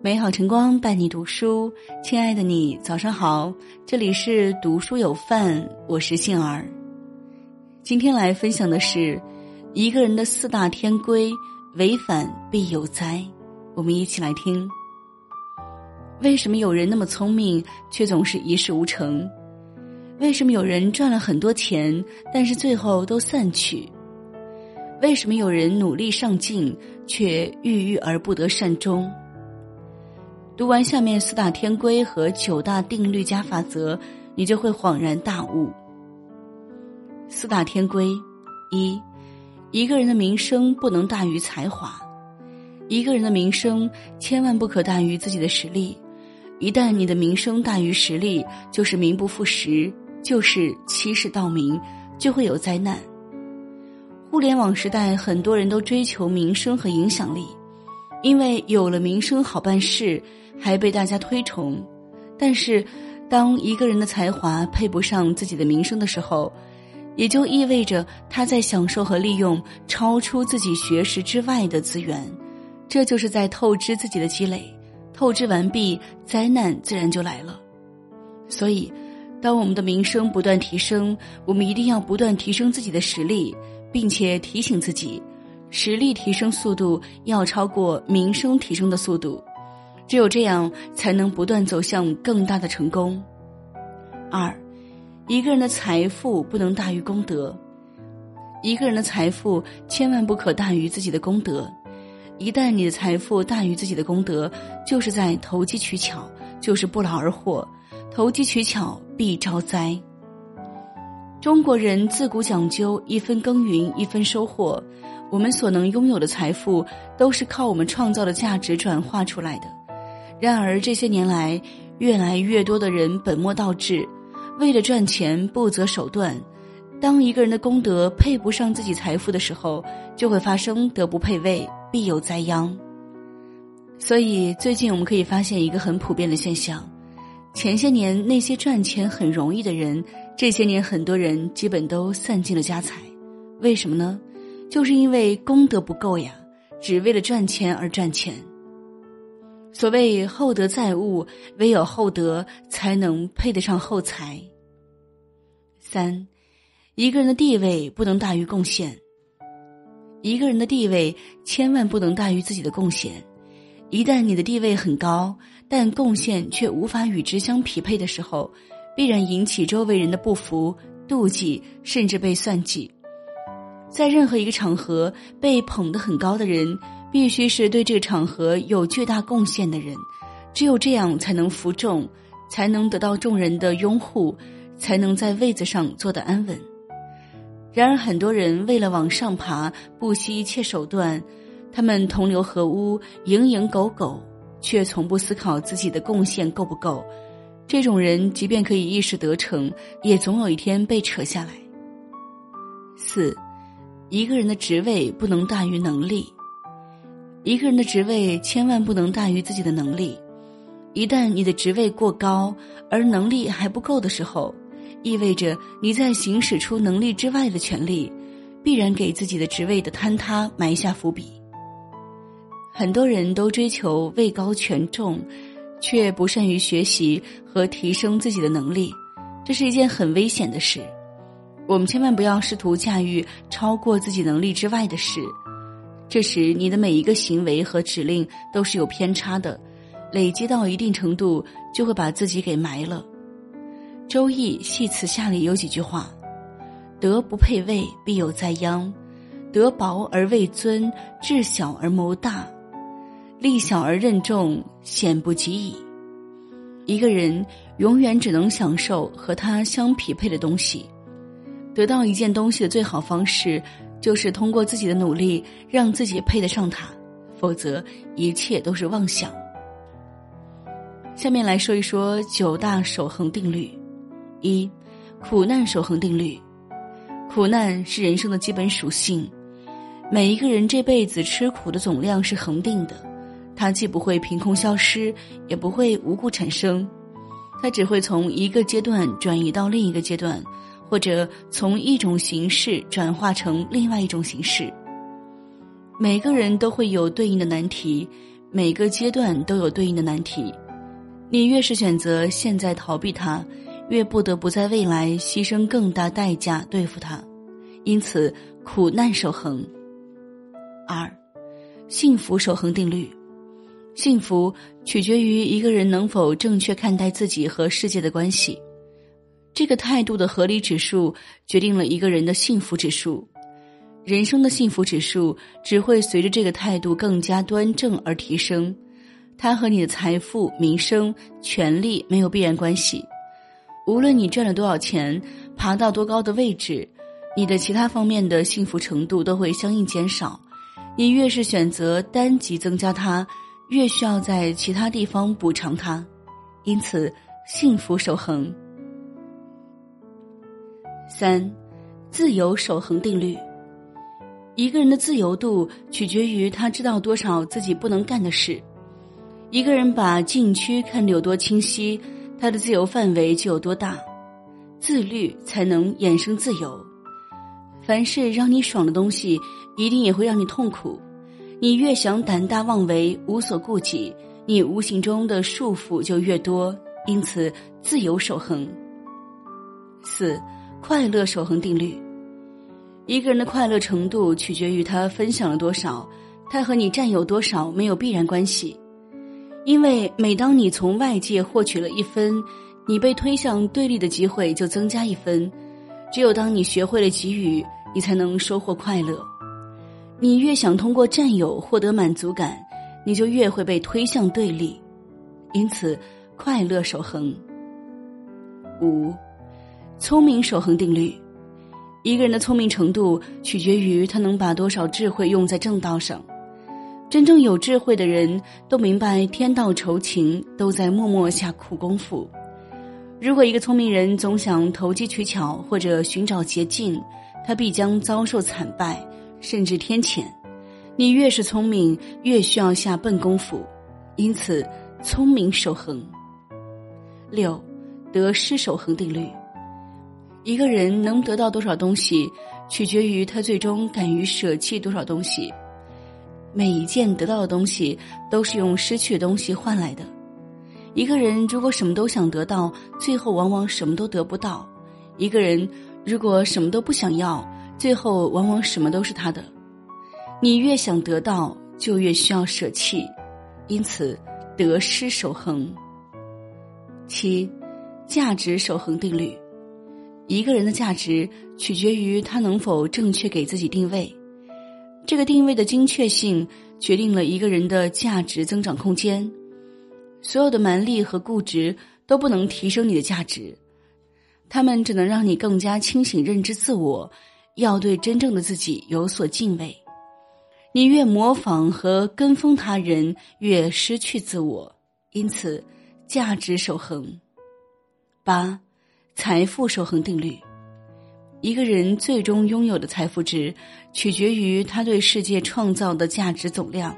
美好晨光伴你读书，亲爱的你，早上好！这里是读书有范，我是杏儿。今天来分享的是一个人的四大天规，违反必有灾。我们一起来听。为什么有人那么聪明，却总是一事无成？为什么有人赚了很多钱，但是最后都散去？为什么有人努力上进，却郁郁而不得善终？读完下面四大天规和九大定律加法则，你就会恍然大悟。四大天规：一，一个人的名声不能大于才华；一个人的名声千万不可大于自己的实力。一旦你的名声大于实力，就是名不副实，就是欺世盗名，就会有灾难。互联网时代，很多人都追求名声和影响力，因为有了名声好办事。还被大家推崇，但是，当一个人的才华配不上自己的名声的时候，也就意味着他在享受和利用超出自己学识之外的资源，这就是在透支自己的积累。透支完毕，灾难自然就来了。所以，当我们的名声不断提升，我们一定要不断提升自己的实力，并且提醒自己，实力提升速度要超过名声提升的速度。只有这样，才能不断走向更大的成功。二，一个人的财富不能大于功德，一个人的财富千万不可大于自己的功德。一旦你的财富大于自己的功德，就是在投机取巧，就是不劳而获。投机取巧必招灾。中国人自古讲究一分耕耘一分收获，我们所能拥有的财富，都是靠我们创造的价值转化出来的。然而这些年来，越来越多的人本末倒置，为了赚钱不择手段。当一个人的功德配不上自己财富的时候，就会发生德不配位，必有灾殃。所以最近我们可以发现一个很普遍的现象：前些年那些赚钱很容易的人，这些年很多人基本都散尽了家财。为什么呢？就是因为功德不够呀，只为了赚钱而赚钱。所谓厚德载物，唯有厚德才能配得上厚财。三，一个人的地位不能大于贡献。一个人的地位千万不能大于自己的贡献。一旦你的地位很高，但贡献却无法与之相匹配的时候，必然引起周围人的不服、妒忌，甚至被算计。在任何一个场合，被捧得很高的人。必须是对这场合有巨大贡献的人，只有这样才能服众，才能得到众人的拥护，才能在位子上坐得安稳。然而，很多人为了往上爬，不惜一切手段，他们同流合污，蝇营狗苟，却从不思考自己的贡献够不够。这种人，即便可以一时得逞，也总有一天被扯下来。四，一个人的职位不能大于能力。一个人的职位千万不能大于自己的能力，一旦你的职位过高而能力还不够的时候，意味着你在行使出能力之外的权利，必然给自己的职位的坍塌埋下伏笔。很多人都追求位高权重，却不善于学习和提升自己的能力，这是一件很危险的事。我们千万不要试图驾驭超过自己能力之外的事。这时，你的每一个行为和指令都是有偏差的，累积到一定程度，就会把自己给埋了。《周易》系辞下里有几句话：“德不配位，必有灾殃；德薄而位尊，智小而谋大，力小而任重，险不及矣。”一个人永远只能享受和他相匹配的东西，得到一件东西的最好方式。就是通过自己的努力让自己配得上他，否则一切都是妄想。下面来说一说九大守恒定律：一、苦难守恒定律。苦难是人生的基本属性，每一个人这辈子吃苦的总量是恒定的，它既不会凭空消失，也不会无故产生，它只会从一个阶段转移到另一个阶段。或者从一种形式转化成另外一种形式。每个人都会有对应的难题，每个阶段都有对应的难题，你越是选择现在逃避它，越不得不在未来牺牲更大代价对付它，因此苦难守恒。二，幸福守恒定律，幸福取决于一个人能否正确看待自己和世界的关系，这个态度的合理指数决定了一个人的幸福指数。人生的幸福指数只会随着这个态度更加端正而提升，它和你的财富、名声、权利没有必然关系。无论你赚了多少钱，爬到多高的位置，你的其他方面的幸福程度都会相应减少。你越是选择单极增加它，越需要在其他地方补偿它。因此，幸福守恒。三，自由守恒定律。一个人的自由度取决于他知道多少自己不能干的事。一个人把禁区看得有多清晰，他的自由范围就有多大。自律才能衍生自由。凡是让你爽的东西，一定也会让你痛苦。你越想胆大妄为、无所顾忌，你无形中的束缚就越多。因此，自由守恒。四，快乐守恒定律。一个人的快乐程度取决于他分享了多少，他和你占有多少没有必然关系，因为每当你从外界获取了一分，你被推向对立的机会就增加一分。只有当你学会了给予，你才能收获快乐。你越想通过占有获得满足感，你就越会被推向对立。因此，快乐守恒。五，聪明守恒定律。一个人的聪明程度取决于他能把多少智慧用在正道上。真正有智慧的人都明白天道酬勤，都在默默下苦功夫。如果一个聪明人总想投机取巧或者寻找捷径，他必将遭受惨败，甚至天谴。你越是聪明，越需要下笨功夫。因此，聪明守恒。六，得失守恒定律。一个人能得到多少东西，取决于他最终敢于舍弃多少东西。每一件得到的东西，都是用失去的东西换来的。一个人如果什么都想得到，最后往往什么都得不到；一个人如果什么都不想要，最后往往什么都是他的。你越想得到，就越需要舍弃，因此得失守恒。七，价值守恒定律。一个人的价值取决于他能否正确给自己定位，这个定位的精确性决定了一个人的价值增长空间。所有的蛮力和固执都不能提升你的价值，他们只能让你更加清醒认知自我，要对真正的自己有所敬畏。你越模仿和跟风他人，越失去自我，因此价值守恒。八。财富守恒定律，一个人最终拥有的财富值，取决于他对世界创造的价值总量。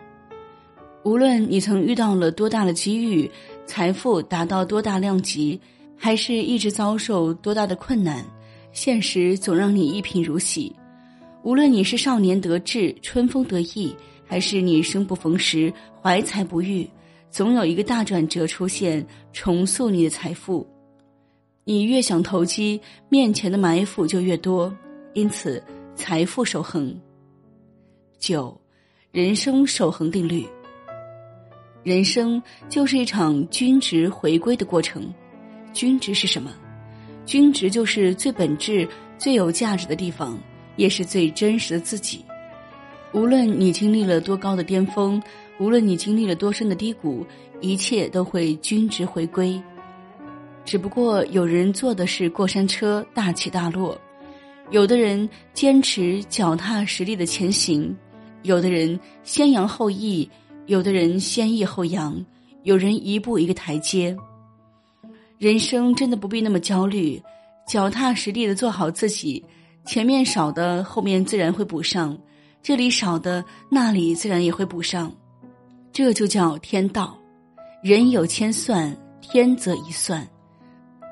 无论你曾遇到了多大的机遇，财富达到多大量级，还是一直遭受多大的困难，现实总让你一贫如洗。无论你是少年得志、春风得意，还是你生不逢时、怀才不遇，总有一个大转折出现，重塑你的财富。你越想投机，面前的埋伏就越多，因此财富守恒。九，人生守恒定律。人生就是一场均值回归的过程。均值是什么？均值就是最本质、最有价值的地方，也是最真实的自己。无论你经历了多高的巅峰，无论你经历了多深的低谷，一切都会均值回归。只不过有人坐的是过山车，大起大落；有的人坚持脚踏实地的前行；有的人先扬后抑；有的人先抑后扬；有人一步一个台阶。人生真的不必那么焦虑，脚踏实地的做好自己，前面少的后面自然会补上，这里少的那里自然也会补上，这就叫天道。人有千算，天则一算。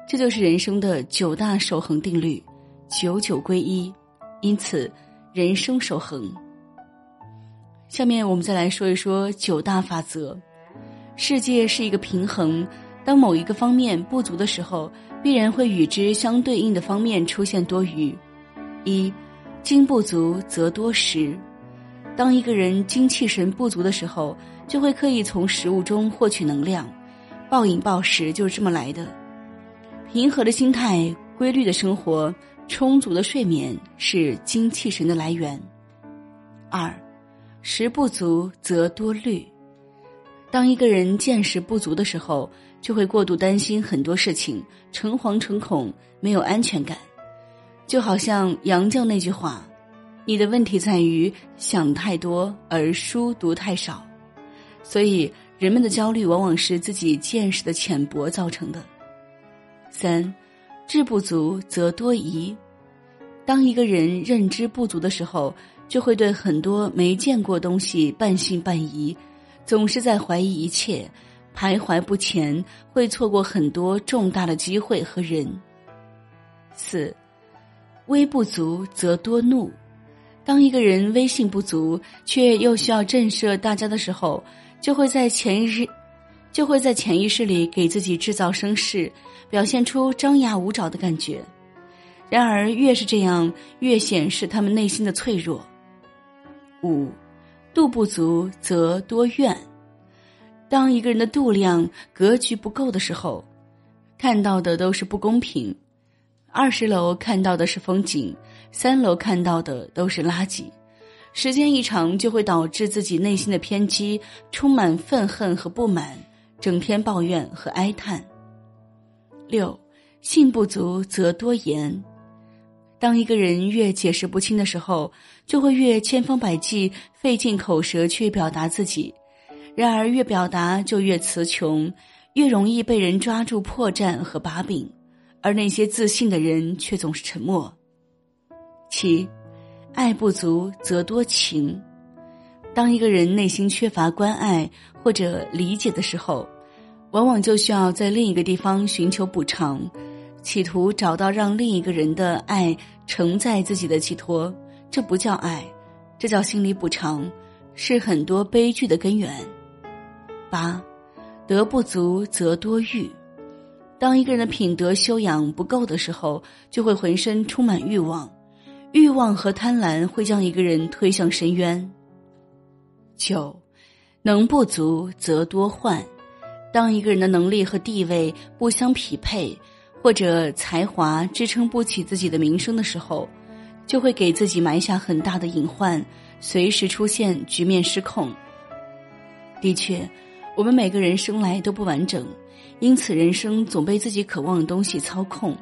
这就是人生的九大守恒定律，九九归一，因此人生守恒。下面我们再来说一说九大法则。世界是一个平衡，当某一个方面不足的时候，必然会与之相对应的方面出现多余。一，精不足则多食。当一个人精气神不足的时候，就会刻意从食物中获取能量，暴饮暴食就是这么来的。平和的心态、规律的生活、充足的睡眠是精气神的来源。二，食不足则多虑。当一个人见识不足的时候，就会过度担心很多事情，诚惶诚恐，没有安全感。就好像杨绛那句话：“你的问题在于想太多而书读太少。”所以，人们的焦虑往往是自己见识的浅薄造成的。三，智不足则多疑。当一个人认知不足的时候，就会对很多没见过东西半信半疑。总是在怀疑一切，徘徊不前，会错过很多重大的机会和人。四，微不足则多怒。当一个人威信不足，却又需要震慑大家的时候，就会在潜意识，就会在潜意识里给自己制造声势，表现出张牙舞爪的感觉。然而，越是这样，越显示他们内心的脆弱。五。度不足则多怨。当一个人的度量、格局不够的时候，看到的都是不公平。二十楼看到的是风景，三楼看到的都是垃圾。时间一长，就会导致自己内心的偏激，充满愤恨和不满，整天抱怨和哀叹。六，信不足则多言。当一个人越解释不清的时候，就会越千方百计、费尽口舌去表达自己。然而，越表达就越词穷，越容易被人抓住破绽和把柄。而那些自信的人却总是沉默。七，爱不足则多情。当一个人内心缺乏关爱或者理解的时候，往往就需要在另一个地方寻求补偿。企图找到让另一个人的爱承载自己的寄托，这不叫爱，这叫心理补偿，是很多悲剧的根源。八，德不足则多欲。当一个人的品德修养不够的时候，就会浑身充满欲望，欲望和贪婪会将一个人推向深渊。九，能不足则多患。当一个人的能力和地位不相匹配。或者才华支撑不起自己的名声的时候，就会给自己埋下很大的隐患，随时出现局面失控。的确，我们每个人生来都不完整，因此人生总被自己渴望的东西操控。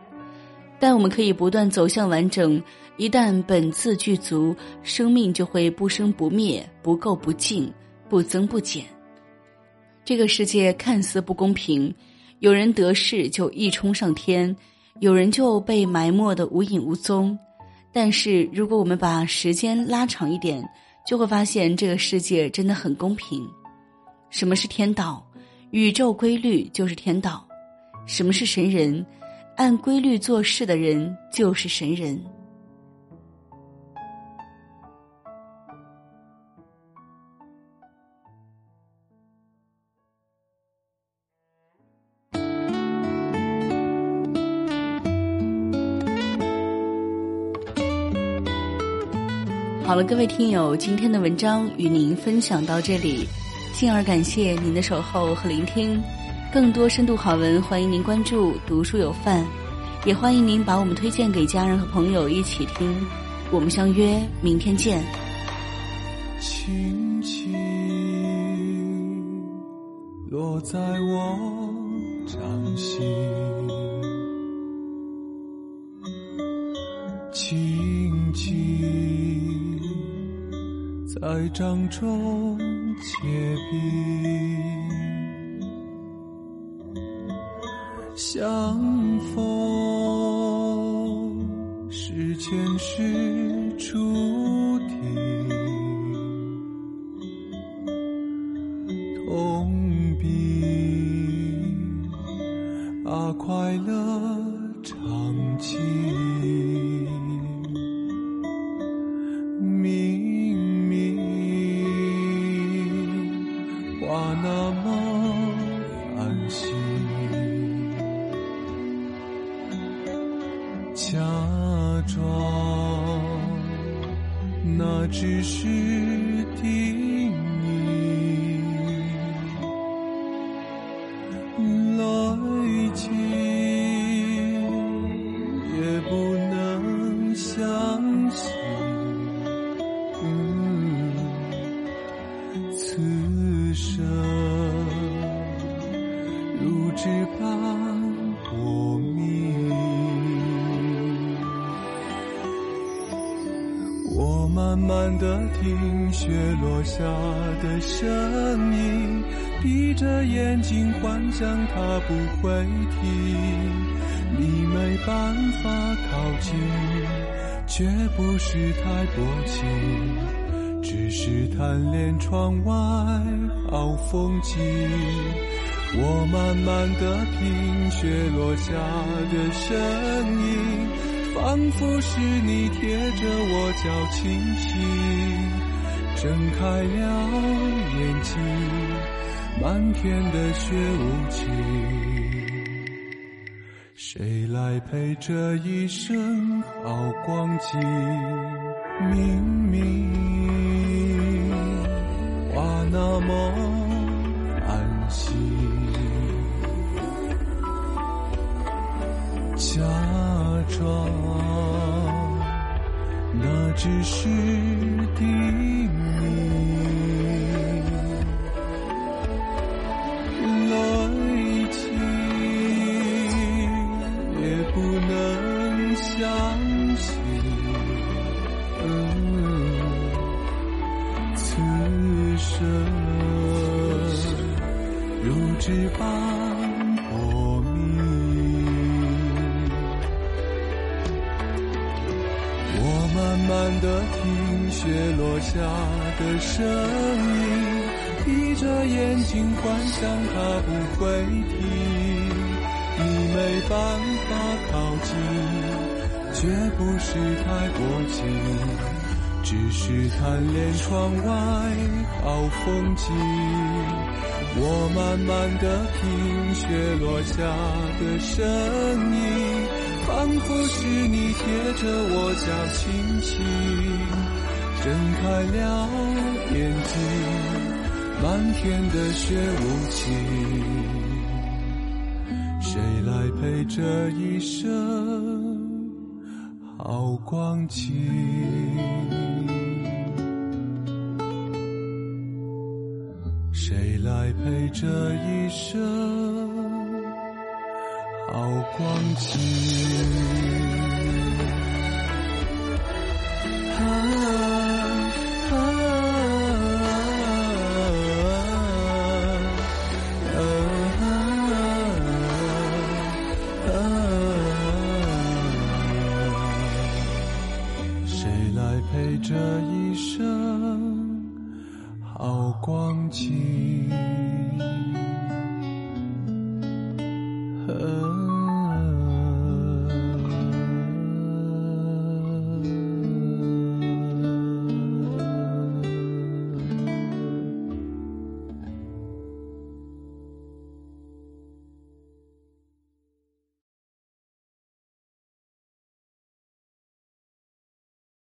但我们可以不断走向完整，一旦本自具足，生命就会不生不灭，不垢不净，不增不减。这个世界看似不公平。有人得势就一冲上天，有人就被埋没的无影无踪。但是，如果我们把时间拉长一点，就会发现这个世界真的很公平。什么是天道？宇宙规律就是天道。什么是神人？按规律做事的人就是神人。好了，各位听友，今天的文章与您分享到这里，进而感谢您的守候和聆听。更多深度好文，欢迎您关注“读书有范”，也欢迎您把我们推荐给家人和朋友一起听。我们相约明天见。轻轻落在我掌心，轻轻。在掌中结冰，相逢是前世注定，痛并把快乐尝尽。是慢慢的听雪落下的声音，闭着眼睛幻想它不会停。你没办法靠近，却不是太薄情，只是贪恋窗外好风景。我慢慢的听雪落下的声音。仿佛是你贴着我脚轻轻睁开了眼睛，漫天的雪无情，谁来陪这一生好光景？明明话那么安心。假说那只是定义，慢慢的听雪落下的声音，闭着眼睛幻想它不会停。你没办法靠近，绝不是太薄情，只是贪恋窗外好风景。我慢慢的听雪落下的声音。仿佛是你贴着我脚轻轻睁开了眼睛，漫天的雪无情，谁来陪这一生好光景？谁来陪这一生？好光景啊啊啊啊啊啊啊啊啊啊谁来陪这一生好光景？